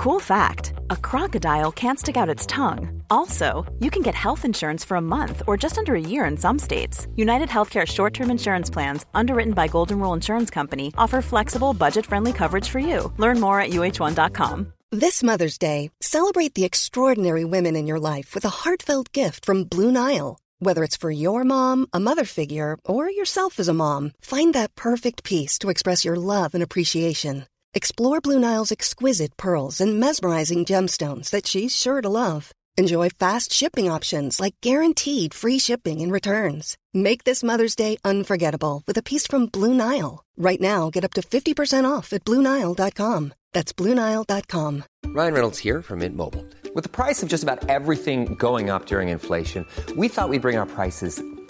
Cool fact a crocodile can't stick out its tongue. Also, you can get health insurance for a month or just under a year in some states. United Healthcare short term insurance plans, underwritten by Golden Rule Insurance Company, offer flexible, budget friendly coverage for you. Learn more at uh1.com. This Mother's Day, celebrate the extraordinary women in your life with a heartfelt gift from Blue Nile. Whether it's for your mom, a mother figure, or yourself as a mom, find that perfect piece to express your love and appreciation. Explore Blue Nile's exquisite pearls and mesmerizing gemstones that she's sure to love. Enjoy fast shipping options like guaranteed free shipping and returns. Make this Mother's Day unforgettable with a piece from Blue Nile. Right now, get up to 50% off at BlueNile.com. That's BlueNile.com. Ryan Reynolds here from Mint Mobile. With the price of just about everything going up during inflation, we thought we'd bring our prices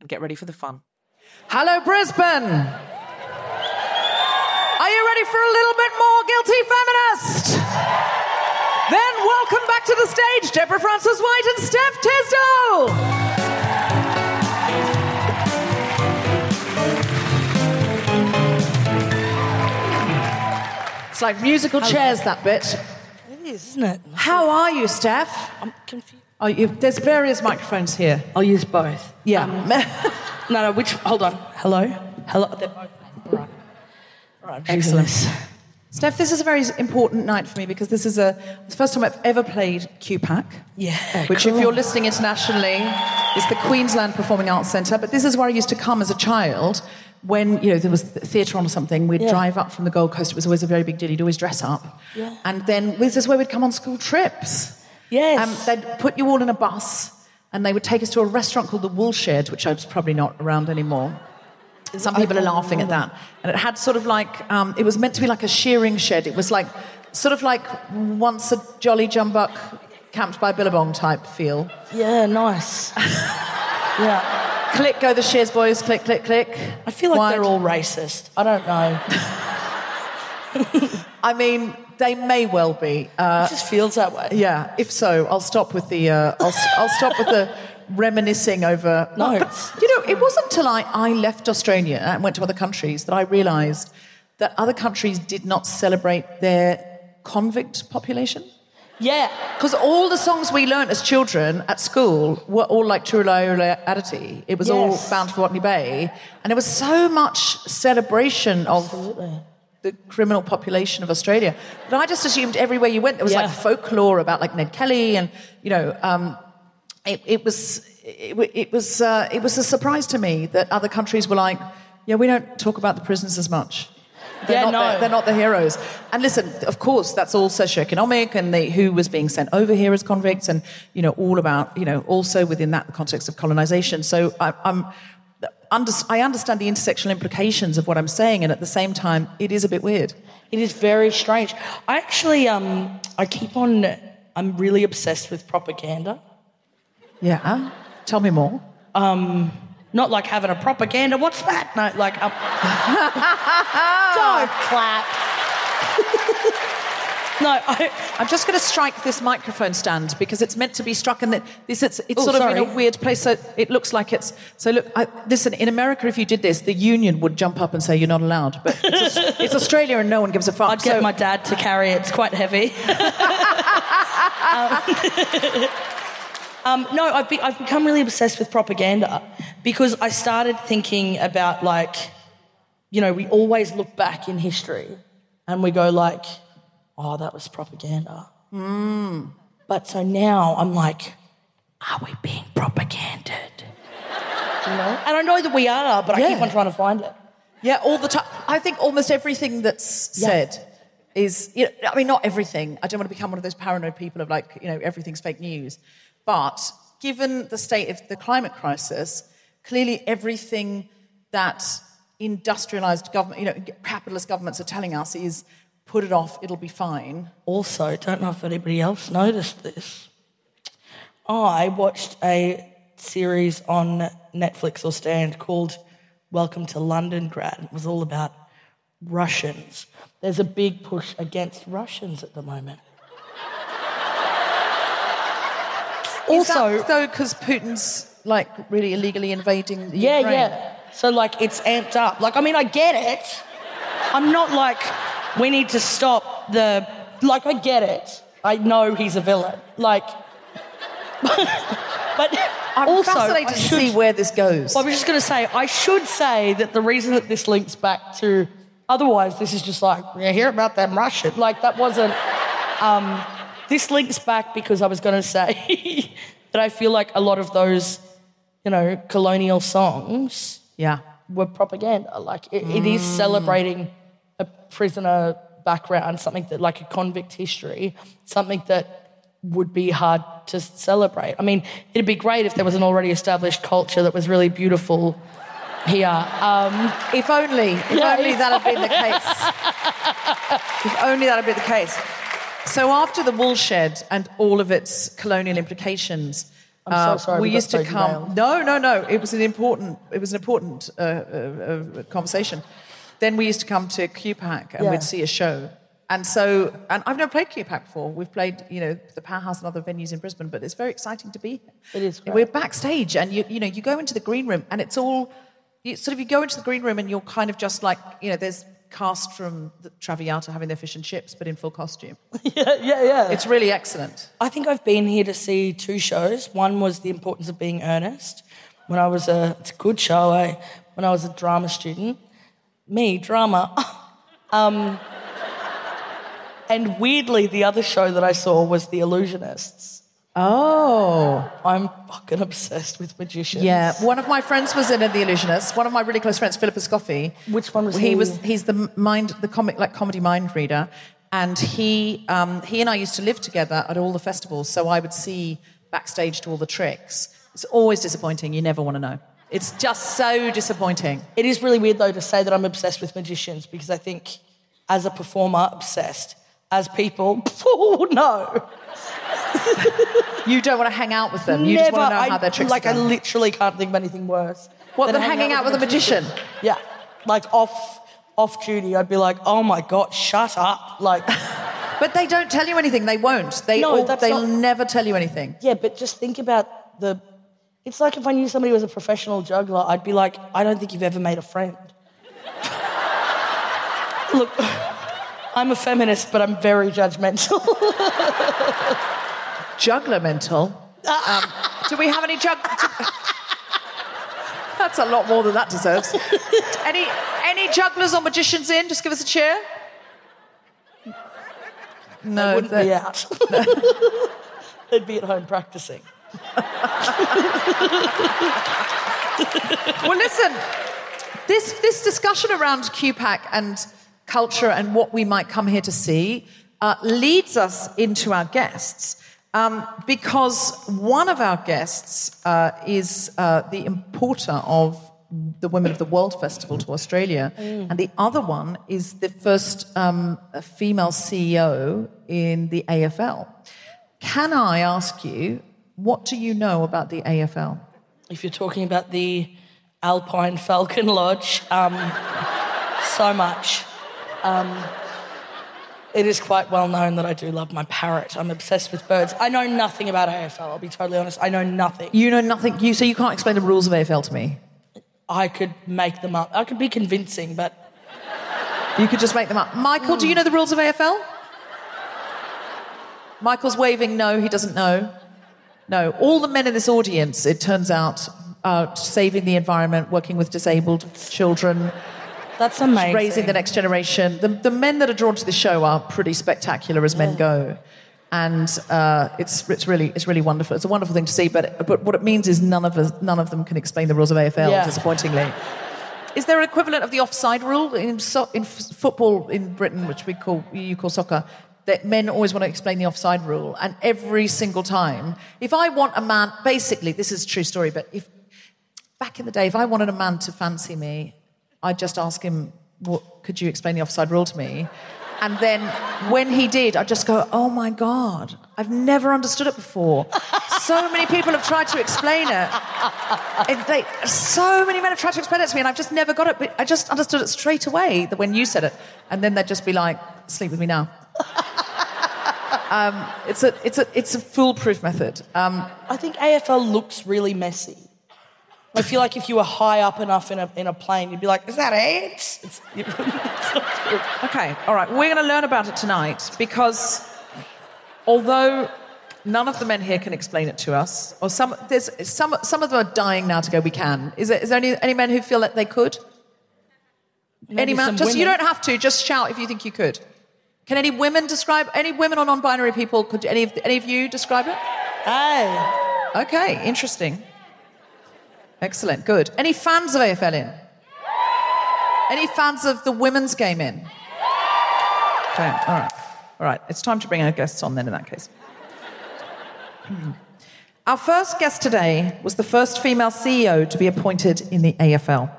and get ready for the fun. Hello, Brisbane! Are you ready for a little bit more Guilty Feminist? Then welcome back to the stage, Deborah Frances-White and Steph Tisdell! It's like musical chairs, that bit. It is, isn't it? How are you, Steph? I'm confused. Oh, you, there's various microphones here. I'll use both. Yeah. Um, no, no, which, hold on. Hello? Hello? They're both. All right. All right, Excellent. Steph, this is a very important night for me because this is a the first time I've ever played QPAC. Yeah. Which, cool. if you're listening internationally, is the Queensland Performing Arts Centre. But this is where I used to come as a child when you know there was theatre on or something. We'd Yeah. drive up from the Gold Coast. It was always a very big deal. You'd always dress up. Yeah. And then this is where we'd come on school trips. Yes. Um, they'd put you all in a bus and they would take us to a restaurant called the Woolshed, which is probably not around anymore. Some people are laughing at that. And it had sort of like, um, it was meant to be like a shearing shed. It was like, sort of like once a jolly jumbuck camped by Billabong type feel. Yeah, nice. yeah. Click, go the shears boys, click, click, click. I feel like Wide. they're all racist. I don't know. I mean, they may well be. Uh, it just feels that way. yeah, if so, I'll stop with the, uh, I'll, I'll stop with the reminiscing over. No, But, you know, it wasn't until I, I left Australia and went to other countries that I realised that other countries did not celebrate their convict population. Yeah. Because all the songs we learnt as children at school were all like Turula Aditi. It was all Yes. bound for Botany Bay. And there was so much celebration of Absolutely. The criminal population of Australia. But I just assumed everywhere you went there was Yeah. like folklore about like Ned Kelly and, you know, um, it, it was, it, it, was, uh, it was a surprise to me that other countries were like, yeah, we don't talk about the prisons as much. They're, Yeah, not no. the, they're not the heroes. And listen, of course, that's all socioeconomic and the, who was being sent over here as convicts and, you know, all about, you know, also within that the context of colonization. So I, I'm, under, I understand the intersectional implications of what I'm saying, and at the same time, it is a bit weird. It is very strange. I actually, um, I keep on, I'm really obsessed with propaganda. Yeah. Tell me more. Um, not like having a propaganda. What's that? No, like, um, don't clap. No, I, I'm just going to strike this microphone stand because it's meant to be struck, and that this it's, it's Oh, sort of in a weird place. So it looks like it's. So look, I, listen. In America, if you did this, the union would jump up and say you're not allowed. But it's, it's Australia, and no one gives a fuck. I'd get So- my dad to carry it. It's quite heavy. um, um, no, I've, be, I've become really obsessed with propaganda because I started thinking about like, you know, we always look back in history and we go like, oh, that was propaganda. But so now I'm like, are we being propaganded? You know? And I know that we are, but I keep on trying to find it. Yeah, all the time. I think almost everything that's Yeah. said is, you know, I mean, not everything. I don't want to become one of those paranoid people of like, you know, everything's fake news. But given the state of the climate crisis, clearly everything that industrialized government, you know, capitalist governments are telling us is put it off, it'll be fine. Also, don't know if anybody else noticed this. I watched a series on Netflix or Stan called Welcome to Londongrad. It was all about Russians. There's a big push against Russians at the moment. Also, though, because Putin's like really illegally invading the yeah, Ukraine. yeah. So, like, it's amped up. Like, I mean, I get it. I'm not like, we need to stop the. Like, I get it. I know he's a villain. Like, but I'm also, fascinated I to see where this goes. Well, I was just going to say, I should say that the reason that this links back to. Otherwise, this is just like, you hear about them Russian. Like, that wasn't. Um, this links back because I was going to say that I feel like a lot of those, you know, colonial songs yeah. were propaganda. Like it, it is celebrating a prisoner background, something that like a convict history, something that would be hard to celebrate. I mean, it'd be great if there was an already established culture that was really beautiful here. Um, If only, if Yeah, only if that had been the case. if only that had been the case. So after the woolshed and all of its colonial implications, I'm so uh, sorry we we used to come. No, no, no. It was an important. It was an important uh, uh, uh, conversation. Then we used to come to QPAC and Yeah. we'd see a show. And so, and I've never played QPAC before. We've played, you know, the Powerhouse and other venues in Brisbane, but it's very exciting to be here. It is great. We're backstage, and you, you know, you go into the green room, and it's all, you, sort of, you go into the green room, and you're kind of just like, you know, there's cast from the Traviata having their fish and chips, but in full costume. yeah, yeah, yeah. It's really excellent. I think I've been here to see two shows. One was The Importance of Being Earnest. When I was a, it's a good show, eh? When I was a drama student. Me, drama. um, and weirdly, the other show that I saw was The Illusionists. Oh, I'm fucking obsessed with magicians. yeah. One of my friends was in The Illusionists. One of my really close friends, Philip Escoffey. Which one was he? he? was he's the mind, the comic like comedy mind reader, and he um, he and I used to live together at all the festivals. So I would see backstage to all the tricks. It's always disappointing. You never want to know. It's just so disappointing. It is really weird, though, to say that I'm obsessed with magicians because I think as a performer, obsessed. As people, oh no. You don't want to hang out with them. You just want to know I, how their tricks Like, I literally can't think of anything worse. What, than hanging out with a magician? Yeah. Like off off duty, I'd be like, oh my God, shut up. Like, But they don't tell you anything. They won't. They no, all, they'll not- never tell you anything. yeah, but just think about the. It's like if I knew somebody was a professional juggler, I'd be like, I don't think you've ever made a friend. Look, I'm a feminist, but I'm very judgmental. Juggler mental. Um, do we have any jug? That's a lot more than that deserves. any any jugglers or magicians in? Just give us a cheer. No, wouldn't they're- be out. They'd be at home practicing. Well, listen, this, this discussion around QPAC and culture and what we might come here to see uh, leads us into our guests. Um, because one of our guests uh, is uh, the importer of the Women of the World Festival to Australia, and the other one is the first um, female CEO in the AFL. Can I ask you, what do you know about the AFL? If you're talking about the Alpine Falcon Lodge, um, so much. Um, It is quite well known that I do love my parrot. I'm obsessed with birds. I know nothing about AFL. I'll be totally honest. I know nothing. You know nothing. You so you can't explain the rules of AFL to me. I could make them up. I could be convincing, but You could just make them up. Michael, do you know the rules of AFL? Michael's waving no, he doesn't know. No, all the men in this audience, it turns out, are saving the environment, working with disabled children, that's amazing. raising the next generation. The, the men that are drawn to the show are pretty spectacular as men go. And uh, it's, it's, really, it's really wonderful. It's a wonderful thing to see, but, but what it means is none of, us, none of them can explain the rules of AFL, Yeah. disappointingly. Is there an equivalent of the offside rule in, so, in f- football in Britain, which we call you call soccer? That men always want to explain the offside rule, and every single time, if I want a man, basically, this is a true story, but if back in the day, if I wanted a man to fancy me, I'd just ask him, "What could you explain the offside rule to me?" And then when he did, I'd just go, "Oh my god, I've never understood it before." so many people have tried to explain it. It- they, so many men have tried to explain it to me, and I've just never got it. But I just understood it straight away that when you said it, and then they'd just be like, "Sleep with me now." Um, it's a it's a it's a foolproof method. Um, I think AFL looks really messy. I feel like if you were high up enough in a, in a plane, you'd be like, is that ants? It's, Okay, all right. We're going to learn about it tonight because although none of the men here can explain it to us, or some there's some some of them are dying now to go. We can. Is there, is there any any men who feel that they could? any man? some Just you don't have to. Just shout if you think you could. Can any women describe any women or non-binary people? Could any of any of you describe it? hey. Okay, interesting. Excellent, good. Any fans of AFL in? Any fans of the women's game in? Okay, all right. All right, it's time to bring our guests on then in that case. Our first guest today was the first female CEO to be appointed in the AFL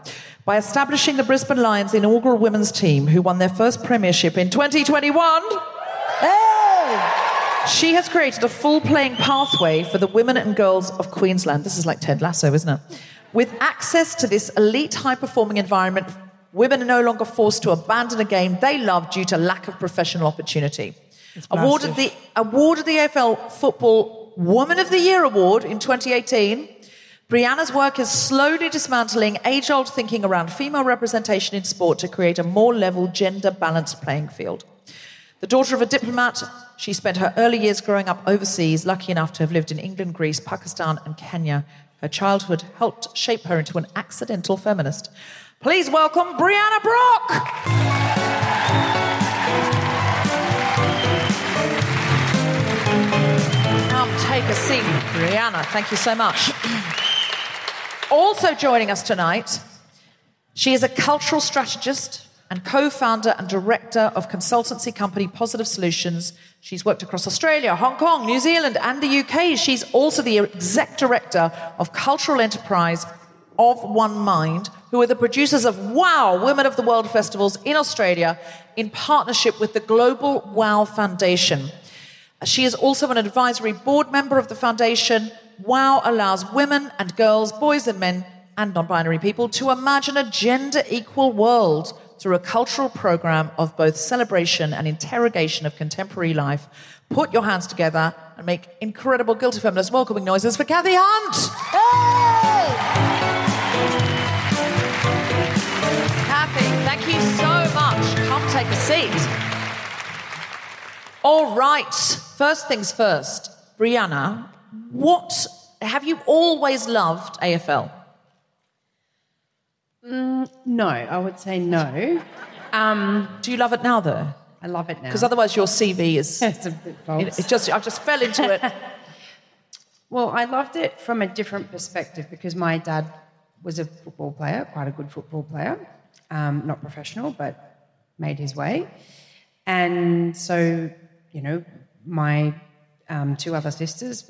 by establishing the Brisbane Lions inaugural women's team, who won their first premiership in 2021. Hey! She has created a full playing pathway for the women and girls of Queensland. This is like Ted Lasso, isn't it? With access to this elite, high performing environment, women are no longer forced to abandon a game they love due to lack of professional opportunity. Awarded the, awarded the AFL Football Woman of the Year award in 2018. Breeanna's work is slowly dismantling age old thinking around female representation in sport to create a more level, gender balanced playing field. The daughter of a diplomat, she spent her early years growing up overseas, lucky enough to have lived in England, Greece, Pakistan, and Kenya. Her childhood helped shape her into an accidental feminist. Please welcome Breeanna Brock! Take a seat, Breeanna. Thank you so much. Also joining us tonight, she is a cultural strategist and co founder and director of consultancy company Positive Solutions. She's worked across Australia, Hong Kong, New Zealand, and the UK. She's also the exec director of cultural enterprise of One Mind, who are the producers of Wow Women of the World festivals in Australia in partnership with the Global Wow Foundation. She is also an advisory board member of the foundation. WOW allows women and girls, boys and men, and non binary people to imagine a gender equal world through a cultural program of both celebration and interrogation of contemporary life. Put your hands together and make incredible guilty feminist welcoming noises for Cathy Hunt. Cathy, thank you so much. Come take a seat. All right. First things first, Breeanna, what have you always loved AFL? No, I would say no. Um, Do you love it now, though? I love it now. Because otherwise, your CV is. it's a bit false. It, it just, I just fell into it. Well, I loved it from a different perspective because my dad was a football player, quite a good football player, um, not professional, but made his way. And so, you know, my um, two other sisters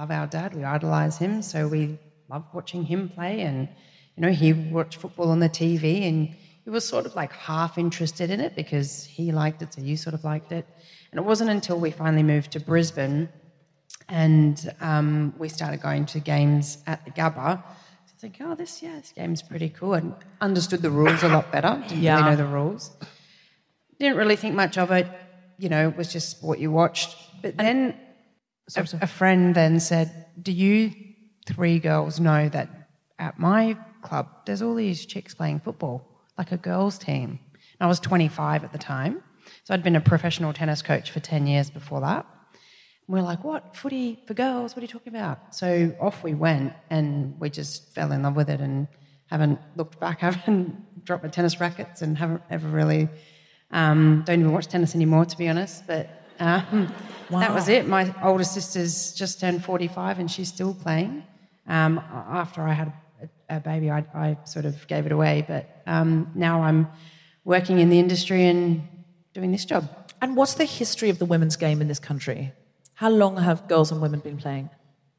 love our dad. We idolise him, so we loved watching him play. And you know, he watched football on the TV, and he was sort of like half interested in it because he liked it, so you sort of liked it. And it wasn't until we finally moved to Brisbane and um, we started going to games at the Gabba. So think, oh, this yeah, this game's pretty cool, and understood the rules a lot better. Didn't Yeah. really know the rules. Didn't really think much of it. you know, it was just what you watched. But then a, a friend then said, Do you three girls know that at my club there's all these chicks playing football, like a girls' team? And I was 25 at the time. So I'd been a professional tennis coach for 10 years before that. And we are like, What? Footy for girls? What are you talking about? So off we went and we just fell in love with it and haven't looked back, haven't dropped my tennis rackets and haven't ever really, um, don't even watch tennis anymore, to be honest. But um, that was it. My older sister's just turned 45 and she's still playing. Um, after I had a, a baby, I, I, sort of gave it away. But um, now I'm working in the industry and doing this job. And what's the history of the women's game in this country? How long have girls and women been playing?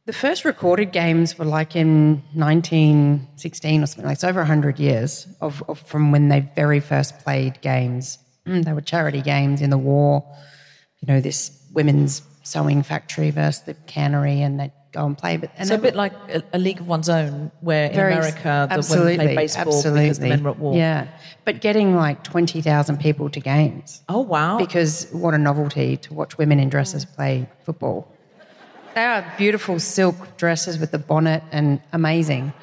The first recorded games were like in 1916 or something like. It's over 100 years of, of, from when they very first played games. Mm, they were charity games in the war you know, this women's sewing factory versus the cannery, and they'd go and play. But and so a bit like a, a, league of one's own, where in America the women play baseball absolutely. because the men were at war. Yeah, but getting like twenty thousand people to games. Oh wow! Because what a novelty to watch women in dresses play football. They are beautiful silk dresses with the bonnet and amazing.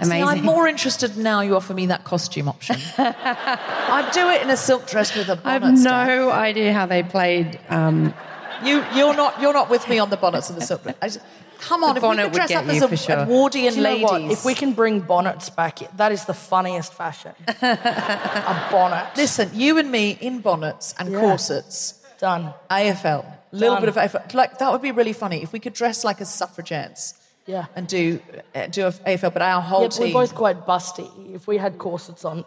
Amazing. See, I'm more interested now you offer me that costume option. I'd do it in a silk dress with a bonnet. I have no idea how they played. Um, you, you're not, you're not with me on the bonnets and the silk dress. Come on, the if we could dress up as a, a Wardian ladies. What? If we can bring bonnets back, that is the funniest fashion. a bonnet. Listen, you and me in bonnets and yeah. corsets. Done. AFL. A little bit of AFL. Like, that would be really funny if we could dress like as suffragettes yeah. And do uh, do a AFL, but our whole yeah, team. We're both quite busty. If we had corsets on,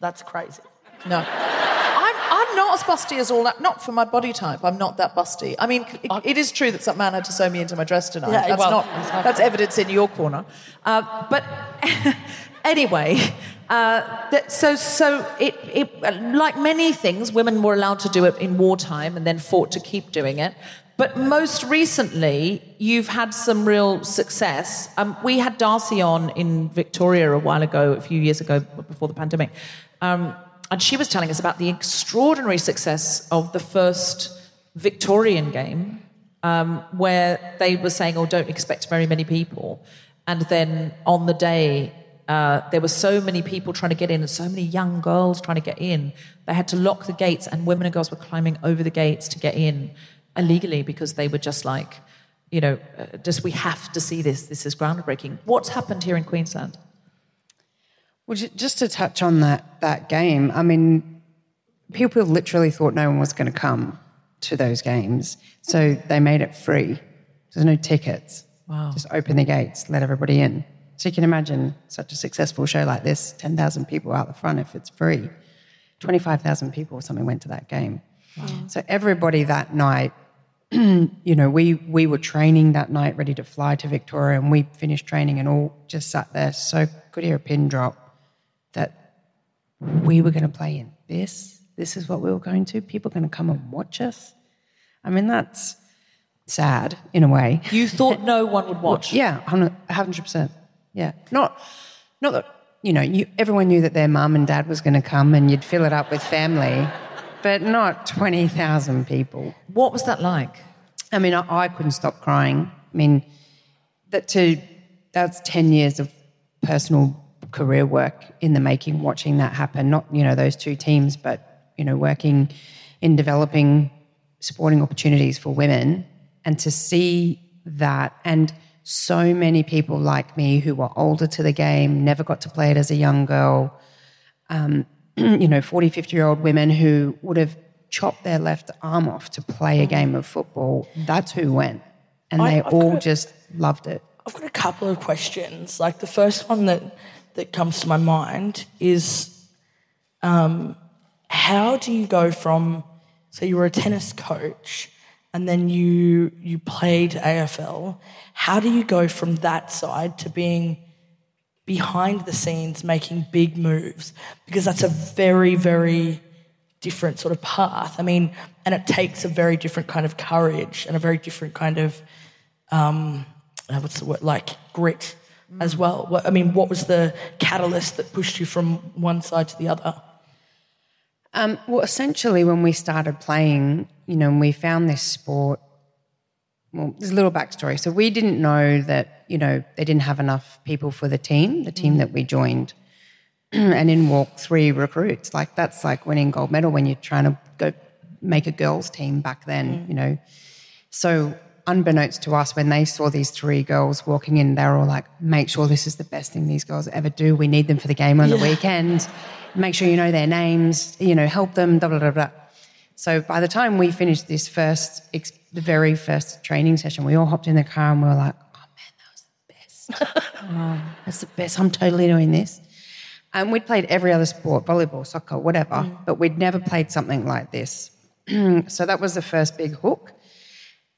that's crazy. No. I'm, I'm not as busty as all that. Not for my body type. I'm not that busty. I mean, it, it is true that some man had to sew me into my dress tonight. Yeah, that's well, not. exactly. That's evidence in your corner. Uh, but anyway, uh, that, so so it, it like many things, women were allowed to do it in wartime and then fought to keep doing it. But most recently, you've had some real success. Um, we had Darcy on in Victoria a while ago, a few years ago, before the pandemic. Um, and she was telling us about the extraordinary success of the first Victorian game, um, where they were saying, oh, don't expect very many people. And then on the day, uh, there were so many people trying to get in and so many young girls trying to get in. They had to lock the gates, and women and girls were climbing over the gates to get in illegally because they were just like, you know, uh, just we have to see this. This is groundbreaking. What's happened here in Queensland? Well, just to touch on that that game, I mean, people literally thought no one was going to come to those games, so they made it free. There's no tickets. Wow. Just open the gates, let everybody in. So you can imagine such a successful show like this, 10,000 people out the front if it's free. 25,000 people or something went to that game. Wow. So everybody that night you know, we we were training that night, ready to fly to Victoria, and we finished training and all just sat there, so could hear a pin drop that we were going to play in this. This is what we were going to. People are going to come and watch us. I mean, that's sad in a way. You thought no one would watch? yeah, hundred percent. Yeah, not not that you know. You, everyone knew that their mum and dad was going to come, and you'd fill it up with family but not 20,000 people. What was that like? I mean, I, I, couldn't stop crying. I mean, that to that's 10 years of personal career work in the making, watching that happen. Not, you know, those two teams, but, you know, working in developing sporting opportunities for women and to see that and so many people like me who were older to the game, never got to play it as a young girl, um, you know, 40, 50 year old women who would have chopped their left arm off to play a game of football. That's who went. And they I've all a, just loved it. I've got a couple of questions. Like the first one that, that comes to my mind is um, how do you go from, so you were a tennis coach and then you, you played AFL. How do you go from that side to being behind the scenes making big moves because that's a very, very different sort of path. I mean, and it takes a very different kind of courage and a very different kind of, um, uh, what's the word, like grit as well. What, I mean, what was the catalyst that pushed you from one side to the other? Um, well, essentially, when we started playing, you know, and we found this sport. Well, there's a little backstory. So we didn't know that, you know, they didn't have enough people for the team, the team that we joined. and in walked three recruits. Like that's like winning gold medal when you're trying to go make a girls team back then, mm. you know. So unbeknownst to us, when they saw these three girls walking in, they were all like, make sure this is the best thing these girls ever do. We need them for the game on the weekend. Make sure you know their names, you know, help them, blah, blah, blah, blah. So by the time we finished this first, ex- the very first training session, we all hopped in the car and we were like, oh man, that was the best. oh, that's the best. I'm totally doing this. And we'd played every other sport, volleyball, soccer, whatever, mm. but we'd never played something like this. so that was the first big hook.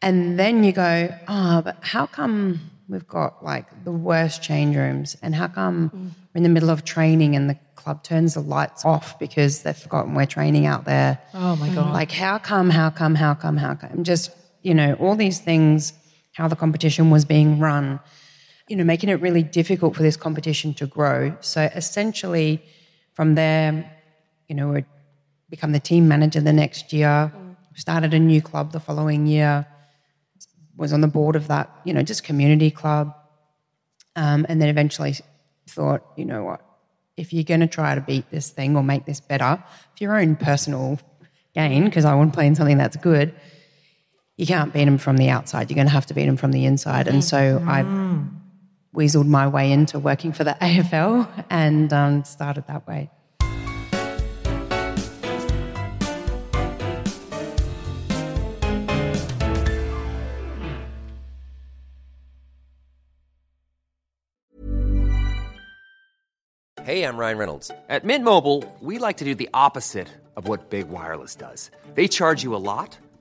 And then you go, oh, but how come we've got like the worst change rooms? And how come mm. we're in the middle of training and the club turns the lights off because they've forgotten we're training out there? Oh my God. Like, how come, how come, how come, how come? Just, you know, all these things, how the competition was being run, you know, making it really difficult for this competition to grow. So essentially, from there, you know, we become the team manager the next year, started a new club the following year, was on the board of that, you know, just community club. Um, and then eventually thought, you know what, if you're going to try to beat this thing or make this better, for your own personal gain, because I want to play in something that's good, you can't beat them from the outside. You're going to have to beat them from the inside. And so I weaseled my way into working for the AFL and um, started that way. Hey, I'm Ryan Reynolds. At Mint Mobile, we like to do the opposite of what Big Wireless does. They charge you a lot,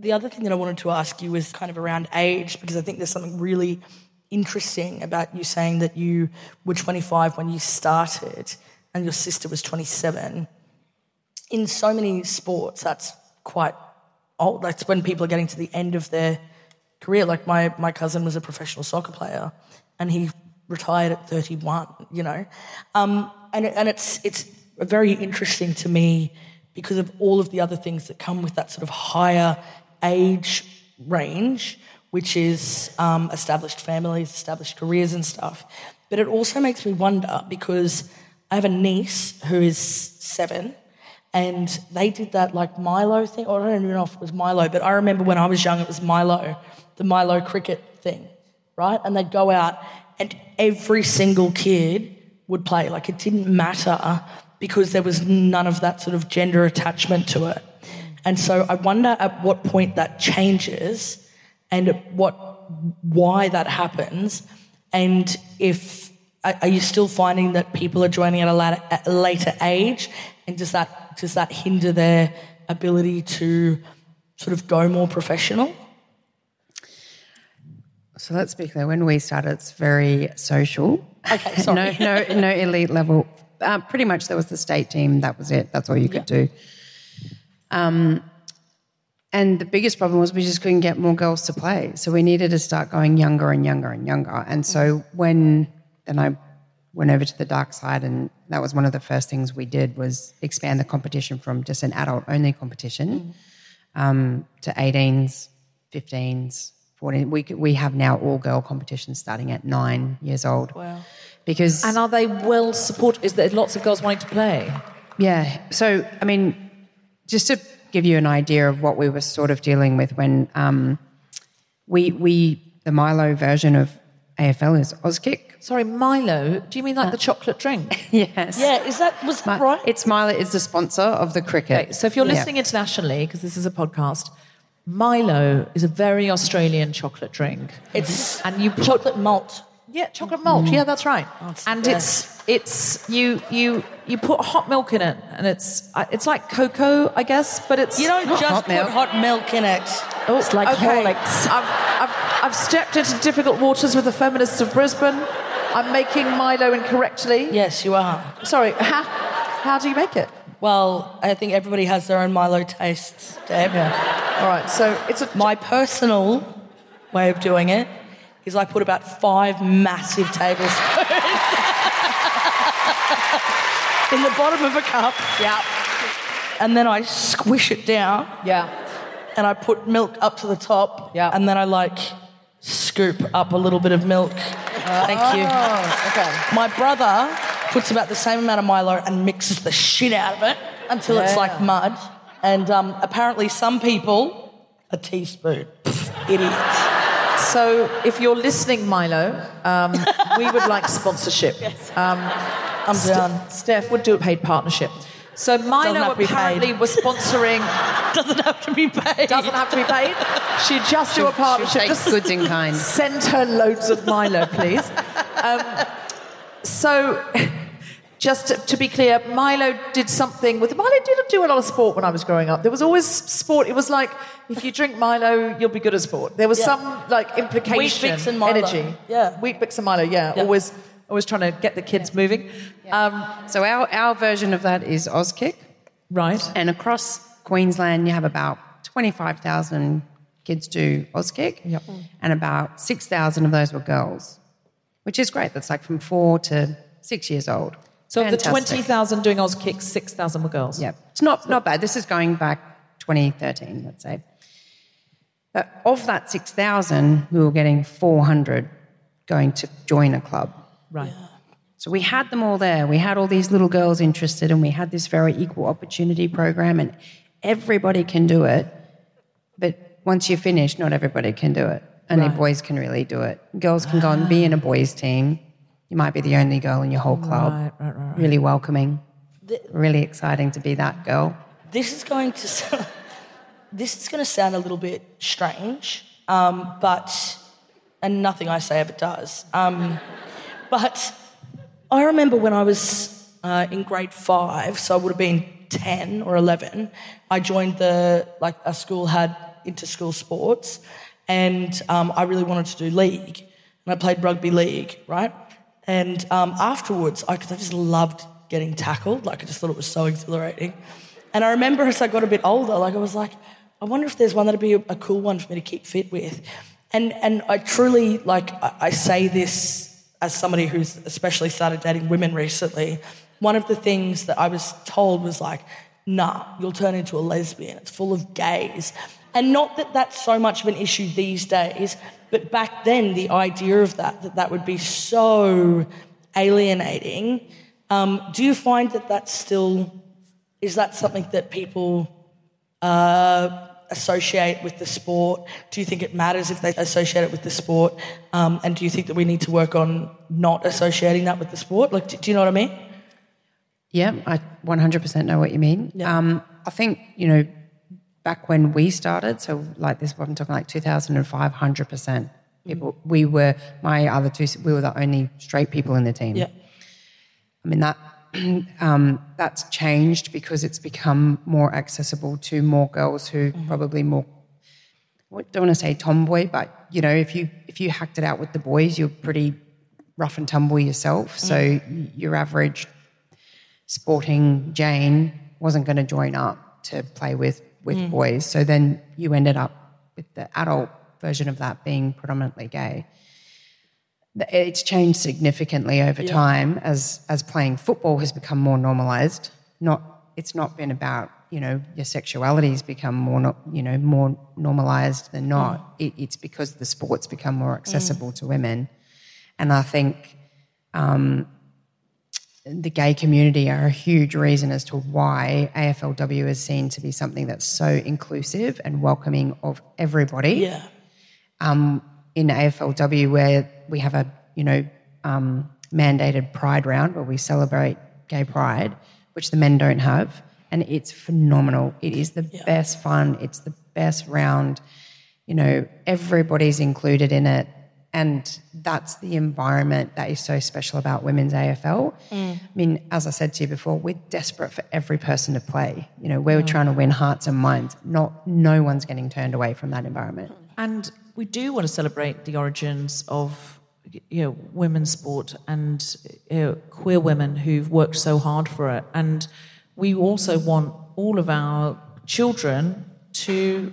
The other thing that I wanted to ask you was kind of around age, because I think there's something really interesting about you saying that you were 25 when you started and your sister was 27. In so many sports, that's quite old. That's when people are getting to the end of their career. Like my, my cousin was a professional soccer player and he retired at 31, you know. Um, and and it's, it's very interesting to me because of all of the other things that come with that sort of higher age range, which is um, established families, established careers, and stuff. But it also makes me wonder because I have a niece who is seven, and they did that like Milo thing, or I don't even know if it was Milo, but I remember when I was young, it was Milo, the Milo cricket thing, right? And they'd go out, and every single kid would play. Like it didn't matter because there was none of that sort of gender attachment to it. And so I wonder at what point that changes and what why that happens and if are you still finding that people are joining at a later, at a later age and does that does that hinder their ability to sort of go more professional? So let's be clear. When we started, it's very social. Okay, sorry. no, no, no elite level. Uh, pretty much, there was the state team. That was it. That's all you could do. Um, And the biggest problem was we just couldn't get more girls to play. So we needed to start going younger and younger and younger. And so when then I went over to the dark side and that was one of the first things we did was expand the competition from just an adult only competition um, to 18s, 15s, 14. We, we have now all girl competitions starting at nine years old. Wow. Because And are they well supported? Is there lots of girls wanting to play? yeah. So, I mean, just to give you an idea of what we were sort of dealing with when um, we, we, the Milo version of AFL is Auskick. Sorry, Milo. Do you mean like the chocolate drink? Yes. Yeah, is that was that Mi- right? It's Milo is the sponsor of the cricket. Okay, so if you're Yeah. listening internationally, because this is a podcast, Milo is a very Australian chocolate drink. It's and you chocolate malt. Yeah, chocolate malt. Mm. Yeah, that's right. it's and the it's it's you you you put hot milk in it, and it's it's like cocoa, I guess, but it's You don't just hot put milk. hot milk in it. Oh, It's like okay. Horlicks. I've, I've, I've stepped into difficult waters with the feminists of Brisbane. I'm making Milo incorrectly. Yes, you are. Sorry, how, how do you make it? Well, I think everybody has their own Milo tastes, Deb. All right, so it's a My personal way of doing it is I put about five massive tablespoons in the bottom of a cup. yeah And then I squish it down yeah. and I put milk up to the top. Yeah. And then I like scoop up a little bit of milk. Thank you. Oh, okay. My brother puts about the same amount of Milo and mixes the shit out of it until it's like mud. And um, apparently, some people, a teaspoon. Idiots. So, if you're listening, Milo, um, we would like sponsorship. Um, I'm done. Steph would do a paid partnership. So Milo apparently was sponsoring. Doesn't have to be paid. Doesn't have to be paid. She'd just do a partnership. Just goods in kind. Send her loads of Milo, please. Um, so, just to, to be clear, Milo did something with Milo didn't do a lot of sport when I was growing up. There was always sport. It was like if you drink Milo, you'll be good at sport. There was Yeah. some like implication, Bix and Milo. energy. Yeah. Weet-Bix and Milo. Yeah, Yeah. always always trying to get the kids moving. Um, So our, our version of that is Auskick. right. And across Queensland, you have about 25,000 kids do Auskick. Yep. And about 6,000 of those were girls, which is great. That's like from four to six years old. So of the twenty thousand doing Auskicks, six thousand were girls. Yeah, It's not, not bad. This is going back 2013, let's say. But of that 6,000, we were getting 400 going to join a club. Right. So we had them all there. We had all these little girls interested, and we had this very equal opportunity program, and everybody can do it. But once you're finished, not everybody can do it. Only Right. boys can really do it. Girls can go and be in a boys' team. You might be the only girl in your whole club. Right, right, right. Really welcoming. Really exciting to be that girl. This is going to sound, this is going to sound a little bit strange, um, but and nothing I say ever does. Um, but I remember when I was uh, in grade five, so I would have been ten or eleven. I joined the like a school had inter-school sports, and um, I really wanted to do league, and I played rugby league, right? And um, afterwards, I, I just loved getting tackled. Like I just thought it was so exhilarating. And I remember as I got a bit older, like I was like, I wonder if there's one that'd be a, a cool one for me to keep fit with. And and I truly like I, I say this as somebody who's especially started dating women recently. One of the things that I was told was like, nah, you'll turn into a lesbian. It's full of gays. And not that that's so much of an issue these days, but back then the idea of that, that that would be so alienating. Um, do you find that that's still, is that something that people uh, associate with the sport? Do you think it matters if they associate it with the sport? Um, and do you think that we need to work on not associating that with the sport? Like, do, do you know what I mean? Yeah, I 100% know what you mean. Um, I think, you know, back when we started, so like this, I'm talking like 2005, 100%. People, we were, my other two, we were the only straight people in the team. Yeah. I mean, that, um, that's changed because it's become more accessible to more girls who probably more, I don't want to say tomboy, but, you know, if you, if you hacked it out with the boys, you're pretty rough and tumble yourself. So y- your average sporting Jane wasn't going to join up to play with with Mm. boys. So then you ended up with the adult version of that being predominantly gay. It's changed significantly over Yeah. time as as playing football has become more normalized. Not it's not been about you know your sexuality has become more you know more normalized than not. It, it's because the sports become more accessible to women, and I think um, the gay community are a huge reason as to why AFLW is seen to be something that's so inclusive and welcoming of everybody. Yeah. Um, in AFLW, where we have a you know um, mandated Pride round where we celebrate gay pride, which the men don't have, and it's phenomenal. It is the best fun. It's the best round. You know, everybody's included in it. And that's the environment that is so special about women's AFL. Mm. I mean, as I said to you before, we're desperate for every person to play. You know, we're trying to win hearts and minds. Not no one's getting turned away from that environment. And we do want to celebrate the origins of you know women's sport and you know, queer women who've worked so hard for it. And we also want all of our children to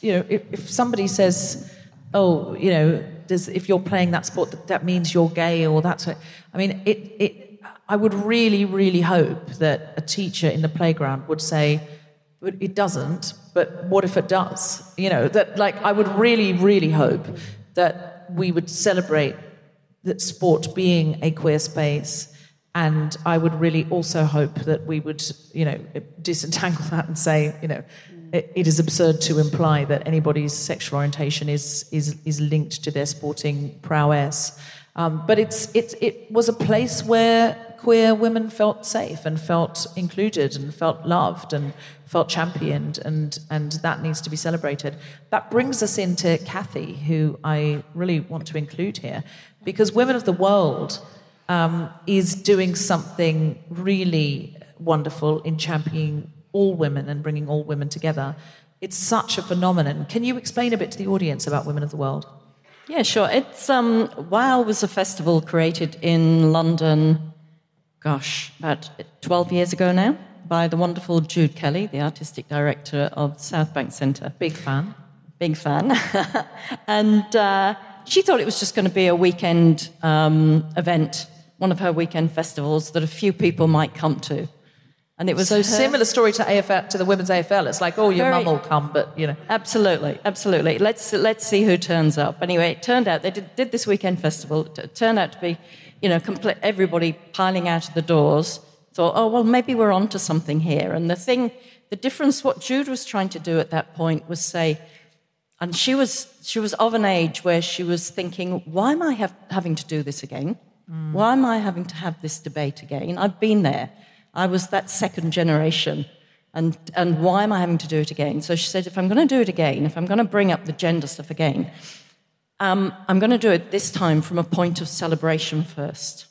you know if, if somebody says, oh, you know, does if you're playing that sport that, that means you're gay or that's I mean it it I would really really hope that a teacher in the playground would say but it doesn't. But what if it does? You know, that like I would really, really hope that we would celebrate that sport being a queer space. And I would really also hope that we would, you know, disentangle that and say, you know, it, is absurd to imply that anybody's sexual orientation is is is linked to their sporting prowess. Um, but it's it it was a place where queer women felt safe and felt included and felt loved and felt championed and and that needs to be celebrated. That brings us into Cathy, who I really want to include here, because Women of the World um, is doing something really wonderful in championing all women and bringing all women together. It's such a phenomenon. Can you explain a bit to the audience about Women of the World? Yeah, sure. It's um, WOW was a festival created in London, gosh, about 12 years ago now, by the wonderful Jude Kelly, the artistic director of South Bank Centre. Big fan. Big fan. and uh, she thought it was just going to be a weekend um, event, one of her weekend festivals that a few people might come to. And it was so her- similar story to AFL to the women's AFL. It's like, oh, your Very- mum will come, but you know. Absolutely, absolutely. Let's let's see who turns up. Anyway, it turned out they did, did this weekend festival. It turned out to be, you know, complete, everybody piling out of the doors. Thought, oh well, maybe we're onto something here. And the thing, the difference, what Jude was trying to do at that point was say, and she was she was of an age where she was thinking, why am I have, having to do this again? Mm. Why am I having to have this debate again? I've been there. I was that second generation. And, and why am I having to do it again? So she said, if I'm going to do it again, if I'm going to bring up the gender stuff again, um, I'm going to do it this time from a point of celebration first.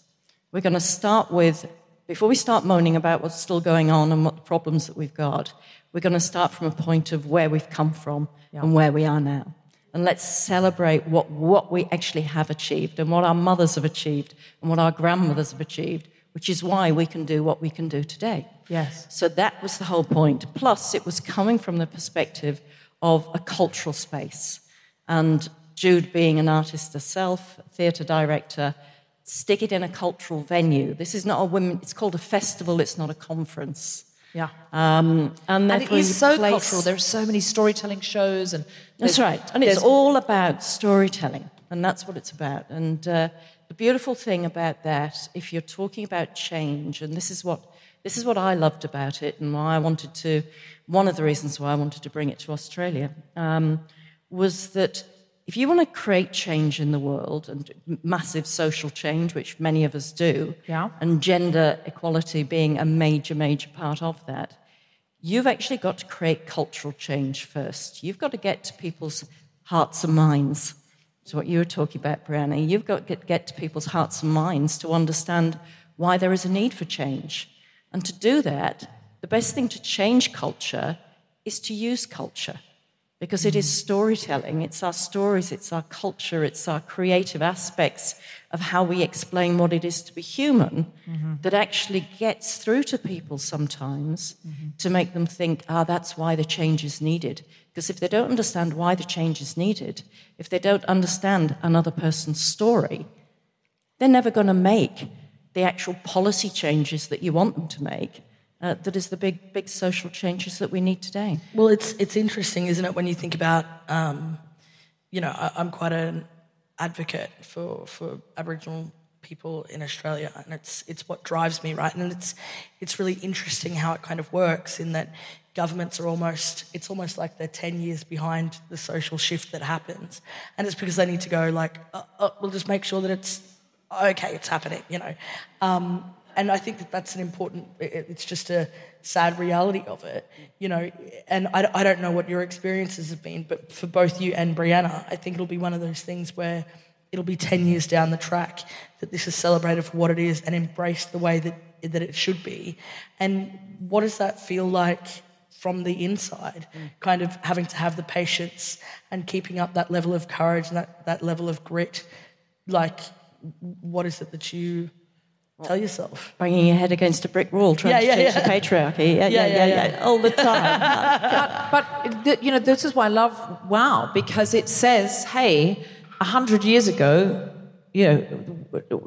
We're going to start with, before we start moaning about what's still going on and what the problems that we've got, we're going to start from a point of where we've come from and where we are now. And let's celebrate what, what we actually have achieved and what our mothers have achieved and what our grandmothers have achieved, which is why we can do what we can do today. Yes. So that was the whole point. Plus, it was coming from the perspective of a cultural space. And Jude, being an artist herself, theatre director, stick it in a cultural venue. This is not a women, it's called a festival, it's not a conference. Yeah. Um, and And it is so place- cultural. There are so many storytelling shows, and That's right. And it's all about storytelling. And that's what it's about. And uh, the beautiful thing about that, if you're talking about change, and this is what this is what I loved about it, and why I wanted to, one of the reasons why I wanted to bring it to Australia, um, was that if you want to create change in the world and massive social change, which many of us do, Yeah. and gender equality being a major, major part of that, you've actually got to create cultural change first. You've got to get to people's hearts and minds. So, what you were talking about, Breeanna, you've got to get, get to people's hearts and minds to understand why there is a need for change. And to do that, the best thing to change culture is to use culture. Because it is storytelling. It's our stories, it's our culture, it's our creative aspects of how we explain what it is to be human that actually gets through to people sometimes to make them think, ah, that's why the change is needed. Because if they don't understand why the change is needed, if they don't understand another person's story, they're never going to make the actual policy changes that you want them to make. Uh, that is the big, big social changes that we need today. Well, it's it's interesting, isn't it, when you think about, um, you know, I, I'm quite an advocate for for Aboriginal people in Australia, and it's it's what drives me, right? And it's it's really interesting how it kind of works in that governments are almost it's almost like they're ten years behind the social shift that happens, and it's because they need to go like, uh, uh, we'll just make sure that it's okay, it's happening, you know. Um, and I think that that's an important. It's just a sad reality of it, you know. And I, I don't know what your experiences have been, but for both you and Breeanna, I think it'll be one of those things where it'll be ten years down the track that this is celebrated for what it is and embraced the way that that it should be. And what does that feel like? From the inside, mm. kind of having to have the patience and keeping up that level of courage and that, that level of grit. Like, what is it that you tell yourself? Banging your head against a brick wall, trying Yeah, to yeah, change yeah. the patriarchy. Yeah, yeah, Yeah, yeah, yeah, yeah, yeah. all the time. but th- you know, this is why I love WoW because it says, hey, a hundred years ago, you know,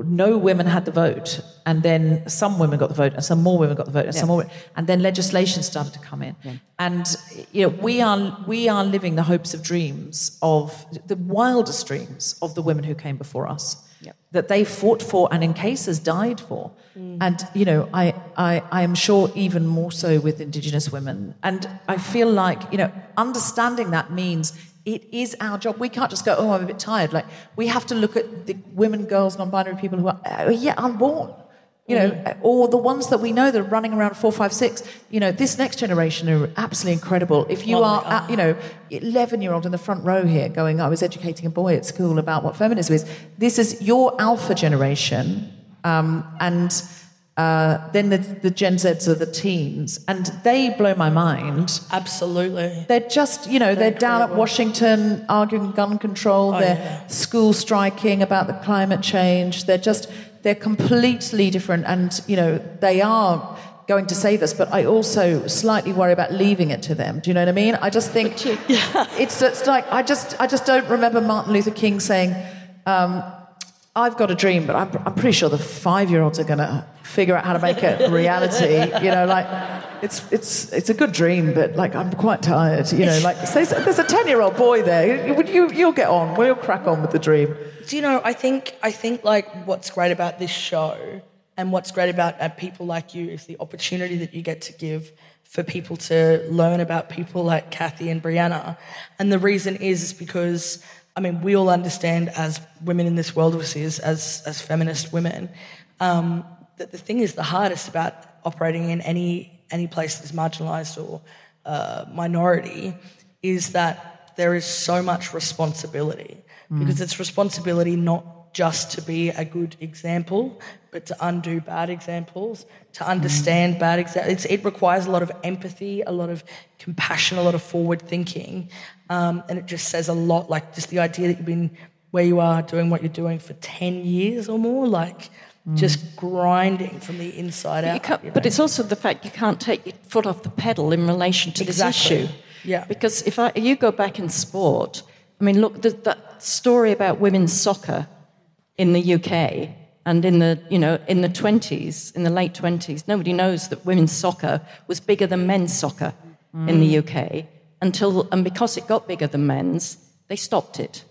no women had the vote, and then some women got the vote, and some more women got the vote, and some more, and then legislation started to come in, and you know, we are we are living the hopes of dreams of the wildest dreams of the women who came before us. That they fought for and in cases died for. And, you know, I, I, I am sure even more so with Indigenous women. And I feel like, you know, understanding that means it is our job. We can't just go, oh, I'm a bit tired. Like, we have to look at the women, girls, non binary people who are uh, yet unborn. You know, or the ones that we know that are running around four, five, six. You know, this next generation are absolutely incredible. If you Oh, are, at, you know, eleven-year-old in the front row here, going, "I was educating a boy at school about what feminism is." This is your alpha generation, um, and uh, then the, the Gen Zs are the teens, and they blow my mind. Absolutely. They're just, you know, they're, down at Washington arguing gun control. Oh, they're yeah. school striking about the climate change. They're just, they're completely different, and you know, they are going to say this, But I also slightly worry about leaving it to them. Do you know what I mean? I just think it's, it's like I just, I just don't remember Martin Luther King saying. Um, I've got a dream, but I'm, I'm pretty sure the five-year-olds are going to figure out how to make it reality. You know, like it's it's it's a good dream, but like I'm quite tired. You know, like there's, there's a ten-year-old boy there. You, you you'll get on. We'll crack on with the dream. Do you know? I think I think like what's great about this show and what's great about uh, people like you is the opportunity that you get to give for people to learn about people like Cathy and Breeanna. And the reason is is because I mean we all understand as women in this world, obviously as as, as feminist women, um, that the thing is the hardest about operating in any any place that is marginalised or uh, minority is that there is so much responsibility because it's responsibility not just to be a good example, but to undo bad examples, to understand bad examples. It requires a lot of empathy, a lot of compassion, a lot of forward thinking, um, and it just says a lot. Like just the idea that you've been where you are doing what you're doing for ten years or more, like Mm. just grinding from the inside But, out. you know? but it's also the fact you can't take your foot off the pedal in relation to Exactly. this issue. Yeah. Because if I, you go back in sport, I mean, look, the, that story about women's soccer in the UK and in the, you know, in the 20s, in the late 20s, nobody knows that women's soccer was bigger than men's soccer in the mm. UK until, and because it got bigger than men's, they stopped it.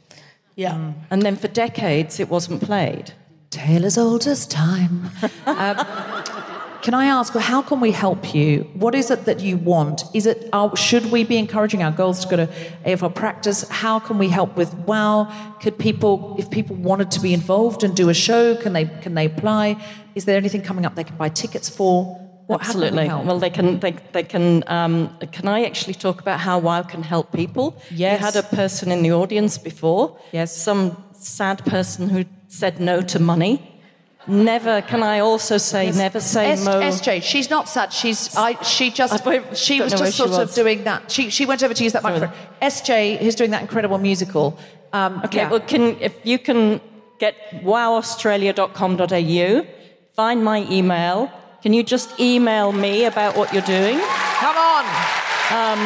yeah. And then for decades, it wasn't played. Tale as old as time. Um, can I ask, how can we help you? What is it that you want? Is it should we be encouraging our girls to go to AFL practice? How can we help with WOW? Could people, if people wanted to be involved and do a show, can they can they apply? Is there anything coming up they can buy tickets for? What, can we Absolutely. Well, they can. They, they can. Um, can I actually talk about how WOW can help people? Yes. You had a person in the audience before. Yes. Some sad person who said no to money. Never. Can I also say never say S- Mo? SJ, she's not such. She's I. She just she was just sort of doing that. She she went over to use that Sorry. microphone. SJ, who's doing that incredible musical. Um, Okay, yeah. well, can if you can get wowaustralia.com.au, find my email. Can you just email me about what you're doing? Come on. Um,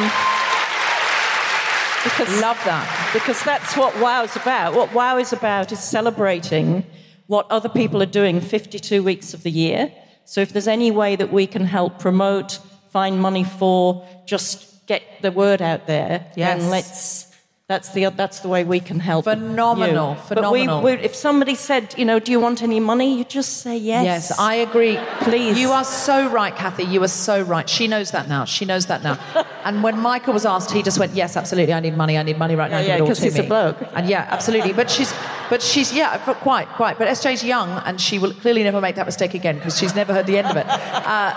because I love that. Because that's what Wow is about. What Wow is about is celebrating what other people are doing 52 weeks of the year. So if there's any way that we can help promote, find money for, just get the word out there, Yes. then let's. That's the that's the way we can help. Phenomenal, you. phenomenal. But we, we, if somebody said, you know, do you want any money? You just say yes. Yes, I agree. Please. You are so right, Cathy. You are so right. She knows that now. She knows that now. and when Michael was asked, he just went, "Yes, absolutely. I need money. I need money right now. Yeah, Give yeah, it all 'cause to he's a bloke. And yeah, absolutely. But she's, but she's, yeah, but quite, quite. But SJ's young, and she will clearly never make that mistake again because she's never heard the end of it. Uh,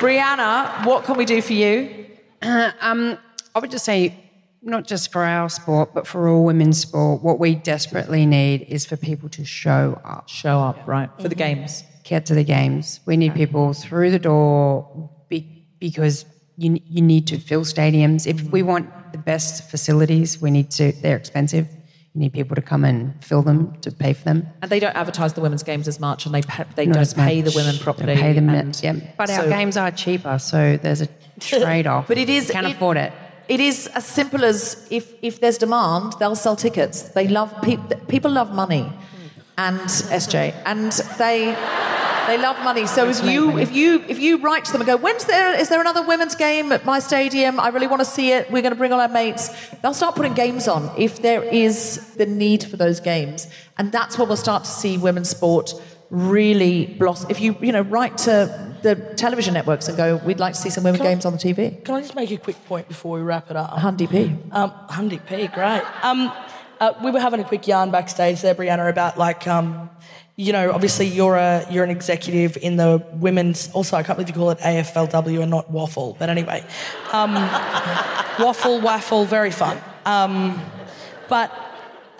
Breeanna, what can we do for you? um, I would just say, not just for our sport, but for all women's sport, what we desperately need is for people to show up. Show up, right, for the mm-hmm. games. Get to the games. We need people through the door be, because you, you need to fill stadiums. If we want the best facilities, we need to, they're expensive. You need people to come and fill them, to pay for them. And they don't advertise the women's games as much, and they pa- they Not don't pay the women properly. Pay them, and yeah. But our games are cheaper, so there's a trade off. But it is can't it- afford it. It is as simple as if if there's demand, they'll sell tickets. They love people. People love money, and SJ, and they they love money. So if you if you if you write to them and go, when's there is there another women's game at my stadium? I really want to see it. We're going to bring all our mates. They'll start putting games on if there is the need for those games, and that's when we'll start to see women's sport really blossom. If you you know write to the television networks and go, we'd like to see some women Can I- games on the TV. Can I just make a quick point before we wrap it up? Hundy P. Um, Hundy P, great. Um, uh, we were having a quick yarn backstage there, Breeanna, about like, um, you know, obviously you're a you're an executive in the women's. Also, I can't believe you call it AFLW and not waffle. But anyway, um, waffle, waffle, very fun. Um, but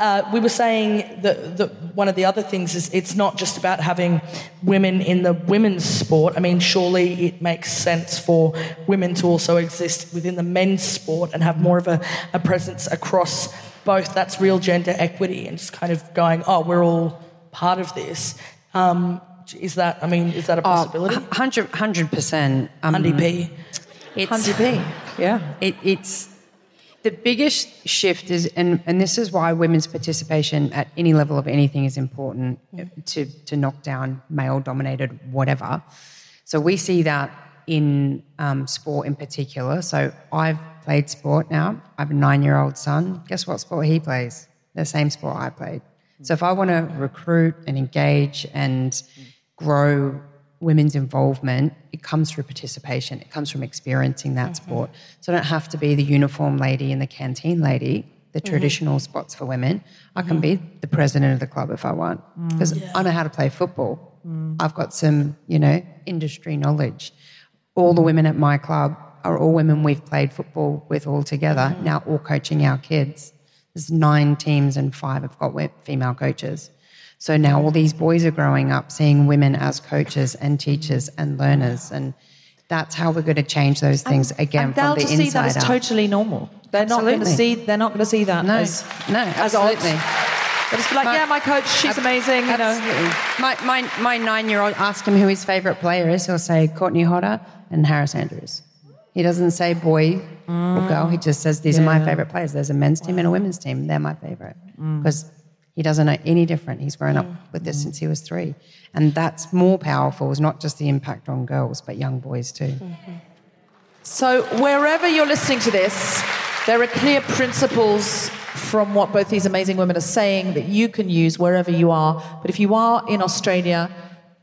uh, we were saying that, that one of the other things is it's not just about having women in the women's sport. I mean, surely it makes sense for women to also exist within the men's sport and have more of a, a presence across both. That's real gender equity and just kind of going, oh, we're all part of this. Um, is that, I mean, is that a possibility? Hundred percent. Um, Hundy P. It's, Hundy P. Yeah. It, it's the biggest shift is, and, and this is why women's participation at any level of anything is important to, to knock down male dominated whatever. So we see that in um, sport in particular. So I've played sport now. I have a nine year old son. Guess what sport he plays? The same sport I played. So if I want to recruit and engage and grow women's involvement, it comes through participation. It comes from experiencing that mm-hmm. sport. So I don't have to be the uniform lady and the canteen lady, the mm-hmm. traditional spots for women. I can mm-hmm. be the president of the club if I want mm. because I know how to play football. Mm. I've got some, you know, industry knowledge. All the mm. women at my club are all women we've played football with all together, now all coaching our kids. There's nine teams and five have got female coaches. So now all these boys are growing up seeing women as coaches and teachers and learners. And that's how we're going to change those things again and from the just see that inside as totally normal. They're not going to see. They're not going to see that No, as no, absolutely. They'll just be like, My- yeah, my coach, she's Ab- amazing. You know. My, my, my nine year old, ask him who his favourite player is. He'll say Courtney Hodder and Harris Andrews. He doesn't say boy or girl. He just says, These are my favourite players. There's a men's team and a women's team. They're my favourite. Because mm. He doesn't know any different. He's grown up mm. with this since he was three. And that's more powerful, is not just the impact on girls, but young boys too. Mm-hmm. So wherever you're listening to this, there are clear principles from what both these amazing women are saying that you can use wherever you are. But if you are in Australia,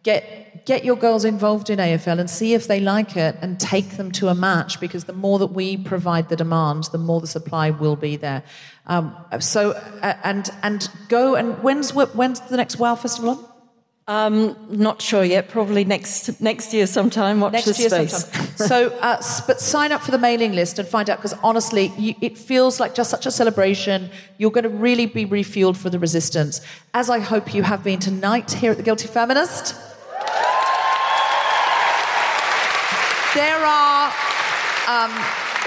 get get your girls involved in AFL and see if they like it and take them to a match because the more that we provide the demand, the more the supply will be there. Um, so uh, and and go and when's when's the next WOW festival on? Um, not sure yet. Probably next next year sometime. Watch next this year space. so, uh, but sign up for the mailing list and find out because honestly, you, it feels like just such a celebration. You're going to really be refueled for the resistance, as I hope you have been tonight here at the Guilty Feminist. There are. Um,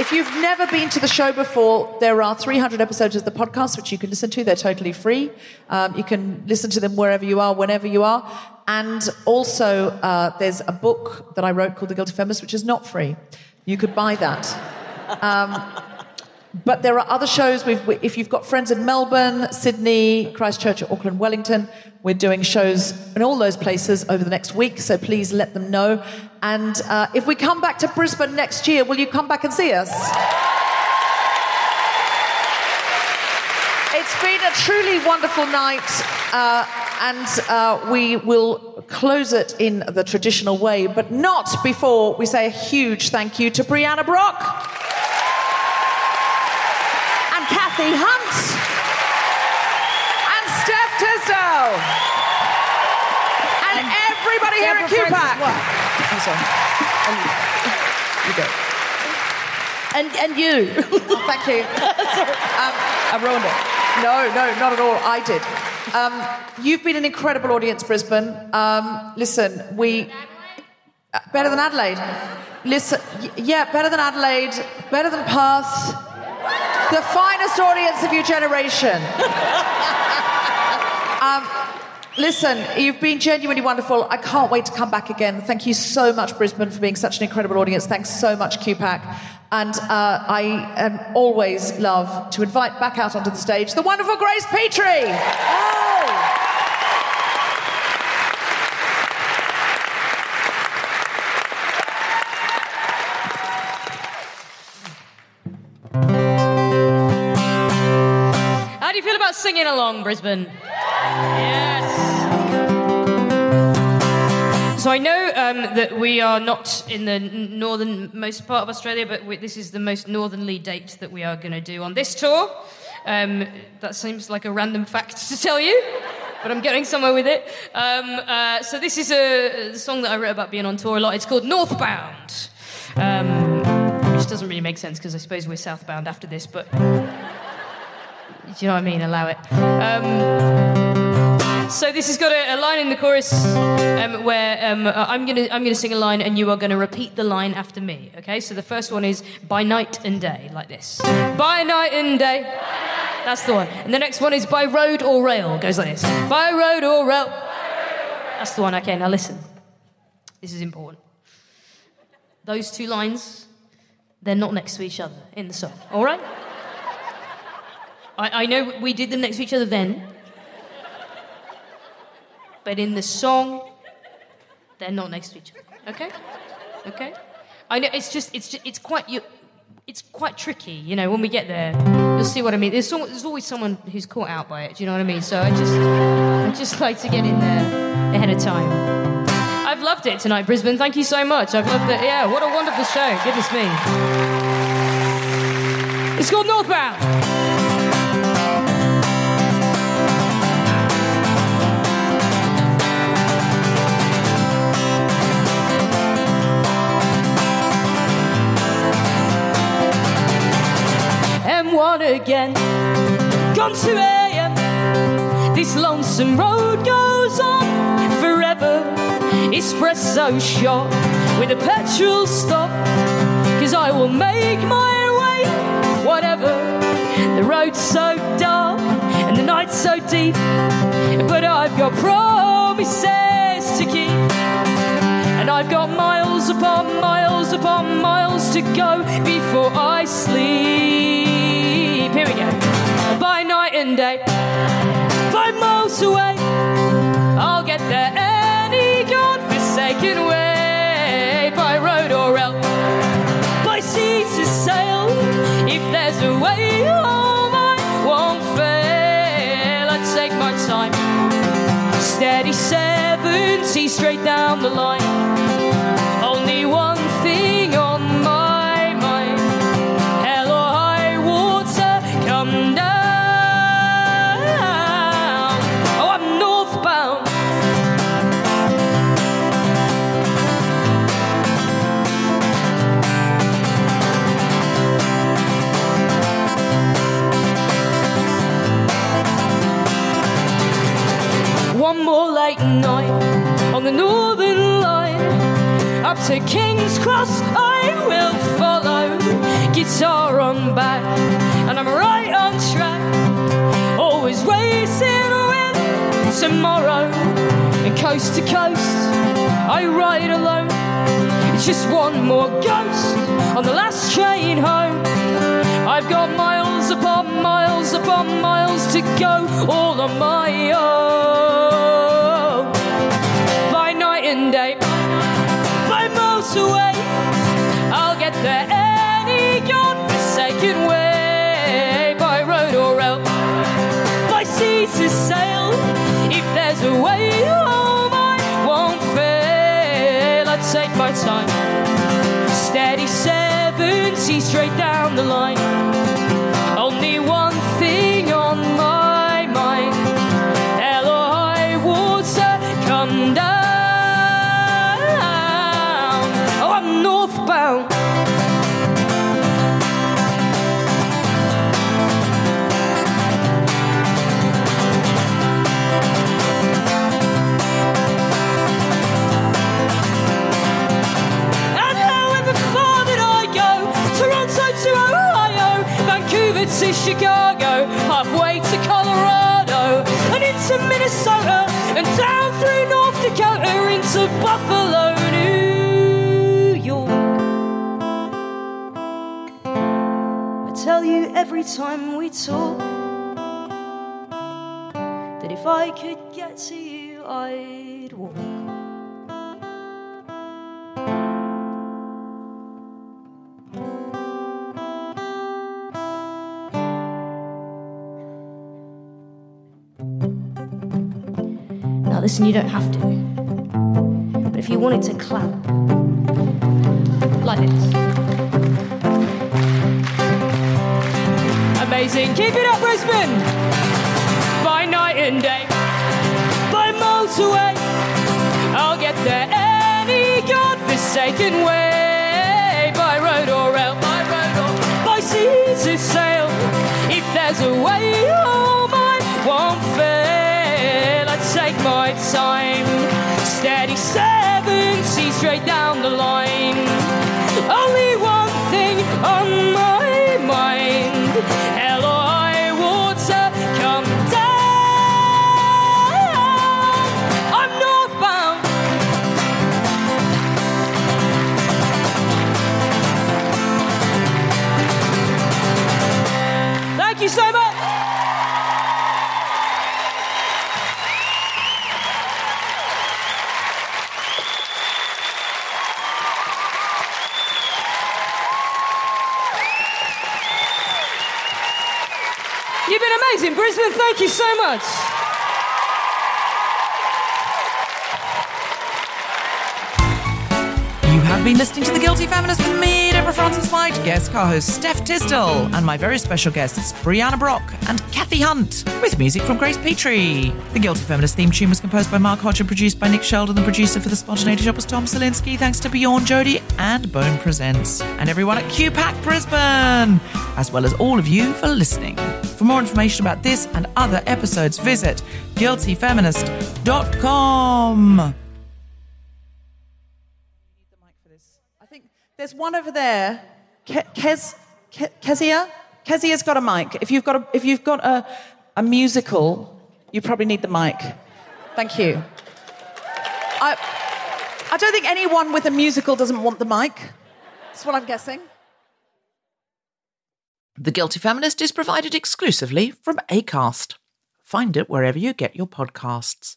if you've never been to the show before, there are 300 episodes of the podcast which you can listen to. They're totally free. Um, you can listen to them wherever you are, whenever you are. And also, uh, there's a book that I wrote called The Guilty Feminist, which is not free. You could buy that. Um, but there are other shows. We've, we, if you've got friends in Melbourne, Sydney, Christchurch, Auckland, Wellington, we're doing shows in all those places over the next week. So please let them know. And uh, if we come back to Brisbane next year, will you come back and see us? It's been a truly wonderful night, uh, and uh, we will close it in the traditional way, but not before we say a huge thank you to Breeanna Brock Cathy Hunt and Steph Tisdell and, everybody here at QPAC. I'm sorry. You go. And, and you. Oh, thank you. Um, I ruined it. No, no, not at all. I did. Um, you've been an incredible audience, Brisbane. Um, listen, we. uh, better than Adelaide. Listen, y- yeah, better than Adelaide, better than Perth. The finest audience of your generation. Um, listen, you've been genuinely wonderful. I can't wait to come back again. Thank you so much, Brisbane, for being such an incredible audience. Thanks so much, QPAC. And uh, I um, always love to invite back out onto the stage the wonderful Grace Petrie. How about singing along, Brisbane? Yes. So I know um, that we are not in the northernmost part of Australia, but we, this is the most northerly date that we are going to do on this tour. Um, that seems like a random fact to tell you, but I'm getting somewhere with it. Um, uh, so this is a, a song that I wrote about being on tour a lot. It's called Northbound, um, which doesn't really make sense because I suppose we're southbound after this, but you know what I mean? Allow it. Um, so this has got a, a line in the chorus um, where um, uh, I'm gonna I'm gonna sing a line and you are gonna repeat the line after me. Okay? So the first one is by night and day, like this. By night and day. That's the one. And the next one is by road or rail. Goes like this. By road or rail. That's the one. Okay. Now listen. This is important. Those two lines, they're not next to each other in the song. All right? I, I know we did them next to each other then, but in the song, they're not next to each other. Okay, okay. I know it's just it's just, it's quite you. It's quite tricky, you know. When we get there, you'll see what I mean. There's, there's always someone who's caught out by it. Do you know what I mean? So I just I just like to get in there ahead of time. I've loved it tonight, Brisbane. Thank you so much. I've loved it. Yeah, what a wonderful show. Goodness me. It's called Northbound. M1 again, gone to AM. This lonesome road goes on forever. Espresso shot with a petrol stop. Cause I will make my way, whatever. The road's so dark and the night's so deep. But I've got promises to keep. I've got miles upon miles upon miles to go before I sleep. Here we go. By night and day, five miles away, I'll get there any godforsaken way. By road or rail, by sea to sail. If there's a way home, I won't fail. I take my time. Steady 70 straight down the line. Only one just one more ghost on the last train home. I've got miles upon miles upon miles to go, all on my own. By night and day, by miles away, I'll get there any godforsaken way. By road or rail, by sea to sail. If there's a way oh home, I won't fail. I take my time, Chicago, halfway to Colorado, and into Minnesota, and down through North Dakota into Buffalo, New York. I tell you every time we talk that if I could get to you, I'd walk. Now, listen, you don't have to. But if you wanted to clap, like this. Amazing. Keep it up, Brisbane. By night and day, by miles away, I'll get there any godforsaken way. My time, steady seventy straight down the line. You've been amazing, Brisbane. Thank you so much. You have been listening to The Guilty Feminist with me, Deborah Frances-White, guest co-host Steph Tisdell, and my very special guests Breeanna Brock and Cathy Hunt, with music from Grace Petrie. The Guilty Feminist theme tune was composed by Mark Hodge and produced by Nick Sheldon. The producer for The Spontaneity Shop was Tom Salinsky. Thanks to Bjorn Jody and Bone Presents, and everyone at QPAC Brisbane, as well as all of you for listening. For more information about this and other episodes, visit guiltyfeminist.com. I think there's one over there. Ke- Kez, Ke- Kezia? Kezia's got a mic. If you've got a, if you've got a, a musical, you probably need the mic. Thank you. I, I don't think anyone with a musical doesn't want the mic. That's what I'm guessing. The Guilty Feminist is provided exclusively from ACAST. Find it wherever you get your podcasts.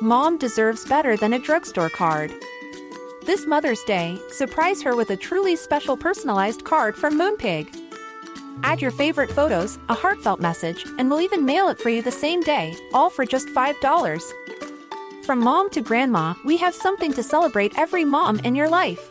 Mom deserves better than a drugstore card. This Mother's Day, surprise her with a truly special personalized card from Moonpig. Add your favorite photos, a heartfelt message, and we'll even mail it for you the same day, all for just $5. From mom to grandma, we have something to celebrate every mom in your life.